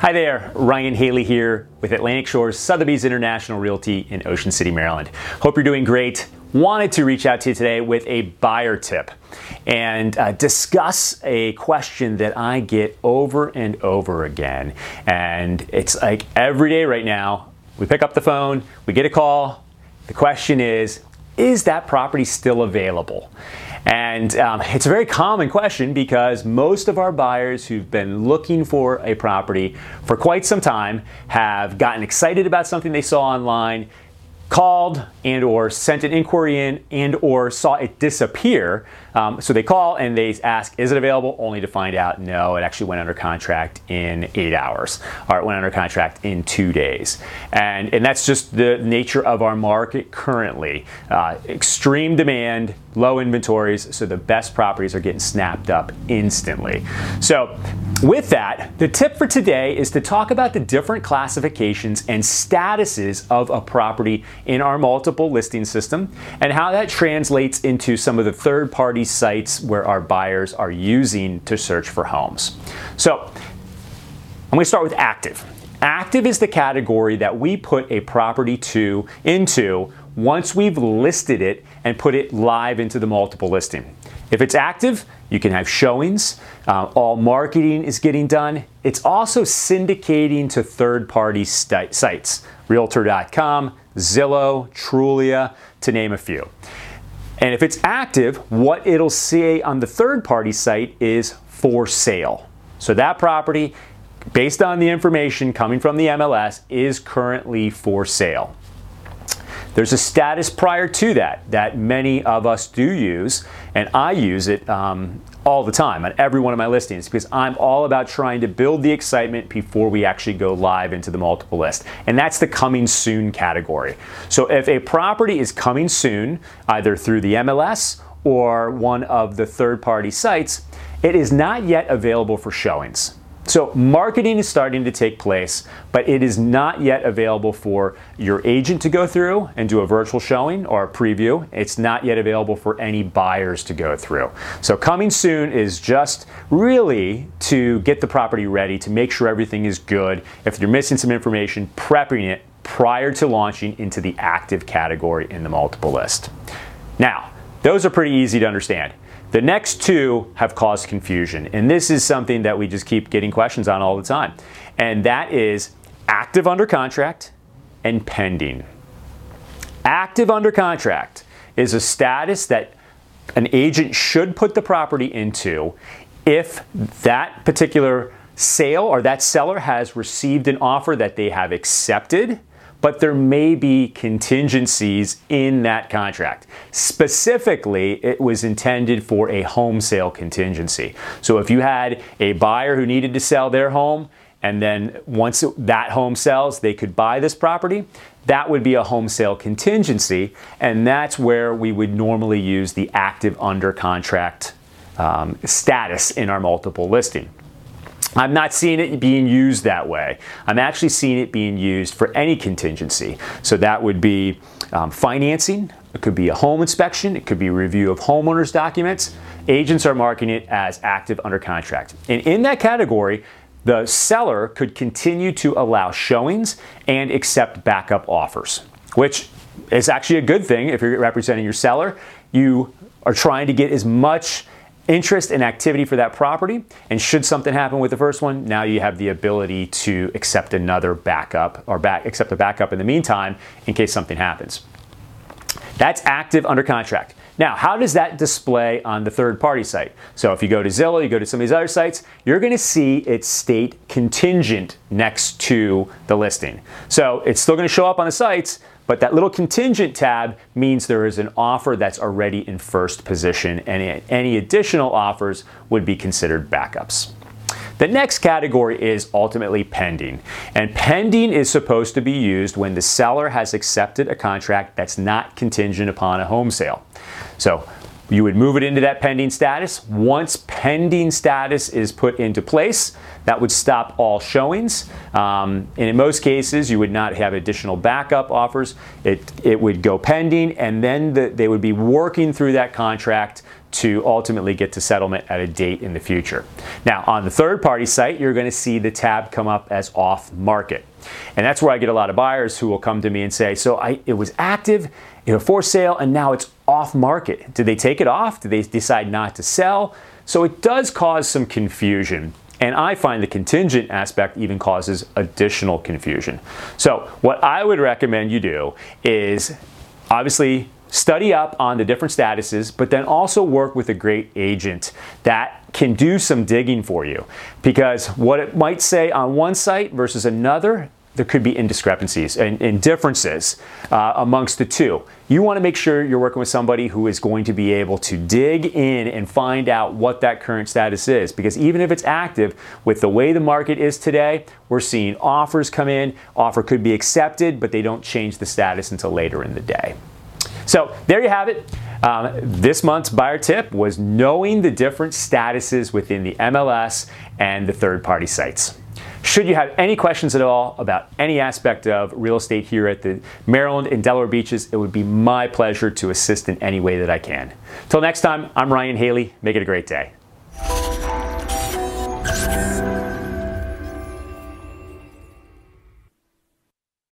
Hi there, Ryan Haley here with Atlantic Shores Sotheby's International Realty in Ocean City, Maryland. Hope you're doing great. Wanted to reach out to you today with a buyer tip and uh, discuss a question that I get over and over again. And it's like every day right now, we pick up the phone, we get a call. The question is, is that property still available? And um, it's a very common question because most of our buyers who've been looking for a property for quite some time have gotten excited about something they saw online, called and or sent an inquiry in and or saw it disappear. Um, so they call and they ask, is it available? Only to find out, no, it actually went under contract in eight hours or it went under contract in two days. And, and that's just the nature of our market currently. Uh, extreme demand, low inventories, so the best properties are getting snapped up instantly. So with that, the tip for today is to talk about the different classifications and statuses of a property in our multiple listing system and how that translates into some of the third party sites where our buyers are using to search for homes. So I'm going to start with active. Active is the category that we put a property to into once we've listed it and put it live into the multiple listing. If it's active, you can have showings. Uh, all marketing is getting done. It's also syndicating to third party st- sites, Realtor.com, Zillow, Trulia, to name a few. And if it's active, what it'll say on the third party site is for sale. So that property, based on the information coming from the MLS, is currently for sale. There's a status prior to that that many of us do use, and I use it um, all the time on every one of my listings because I'm all about trying to build the excitement before we actually go live into the multiple list. And that's the coming soon category. So if a property is coming soon, either through the MLS or one of the third party sites, it is not yet available for showings. So marketing is starting to take place, but it is not yet available for your agent to go through and do a virtual showing or a preview. It's not yet available for any buyers to go through. So coming soon is just really to get the property ready to make sure everything is good. If you're missing some information, prepping it prior to launching into the active category in the multiple list. Now, those are pretty easy to understand. The next two have caused confusion, and this is something that we just keep getting questions on all the time. And that is active under contract and pending. Active under contract is a status that an agent should put the property into if that particular sale or that seller has received an offer that they have accepted but there may be contingencies in that contract. Specifically, it was intended for a home sale contingency. So if you had a buyer who needed to sell their home, and then once that home sells, they could buy this property, that would be a home sale contingency, and that's where we would normally use the active under contract um, status in our multiple listing. I'm not seeing it being used that way. I'm actually seeing it being used for any contingency. So that would be um, financing, it could be a home inspection, it could be review of homeowners' documents. Agents are marking it as active under contract. And in that category, the seller could continue to allow showings and accept backup offers, which is actually a good thing if you're representing your seller. You are trying to get as much interest and activity for that property. And should something happen with the first one, now you have the ability to accept another backup or back accept a backup in the meantime in case something happens. That's active under contract. Now, how does that display on the third party site? So if you go to Zillow, you go to some of these other sites, you're going to see it's state contingent next to the listing. So it's still going to show up on the sites, but that little contingent tab means there is an offer that's already in first position and any additional offers would be considered backups. The next category is ultimately pending. And pending is supposed to be used when the seller has accepted a contract that's not contingent upon a home sale. So you would move it into that pending status. Once pending status is put into place, that would stop all showings. Um, and in most cases, you would not have additional backup offers. It, it would go pending, and then the, they would be working through that contract to ultimately get to settlement at a date in the future. Now, on the third party site, you're going to see the tab come up as off market. And that's where I get a lot of buyers who will come to me and say, So I, it was active, it was for sale, and now it's off market. Did they take it off? Did they decide not to sell? So it does cause some confusion. And I find the contingent aspect even causes additional confusion. So, what I would recommend you do is obviously study up on the different statuses, but then also work with a great agent that can do some digging for you. Because what it might say on one site versus another, there could be indiscrepancies and, and differences uh, amongst the two. You want to make sure you're working with somebody who is going to be able to dig in and find out what that current status is. Because even if it's active, with the way the market is today, we're seeing offers come in. Offer could be accepted, but they don't change the status until later in the day. So there you have it. Um, this month's buyer tip was knowing the different statuses within the MLS and the third party sites. Should you have any questions at all about any aspect of real estate here at the Maryland and Delaware beaches, it would be my pleasure to assist in any way that I can. Till next time, I'm Ryan Haley. Make it a great day.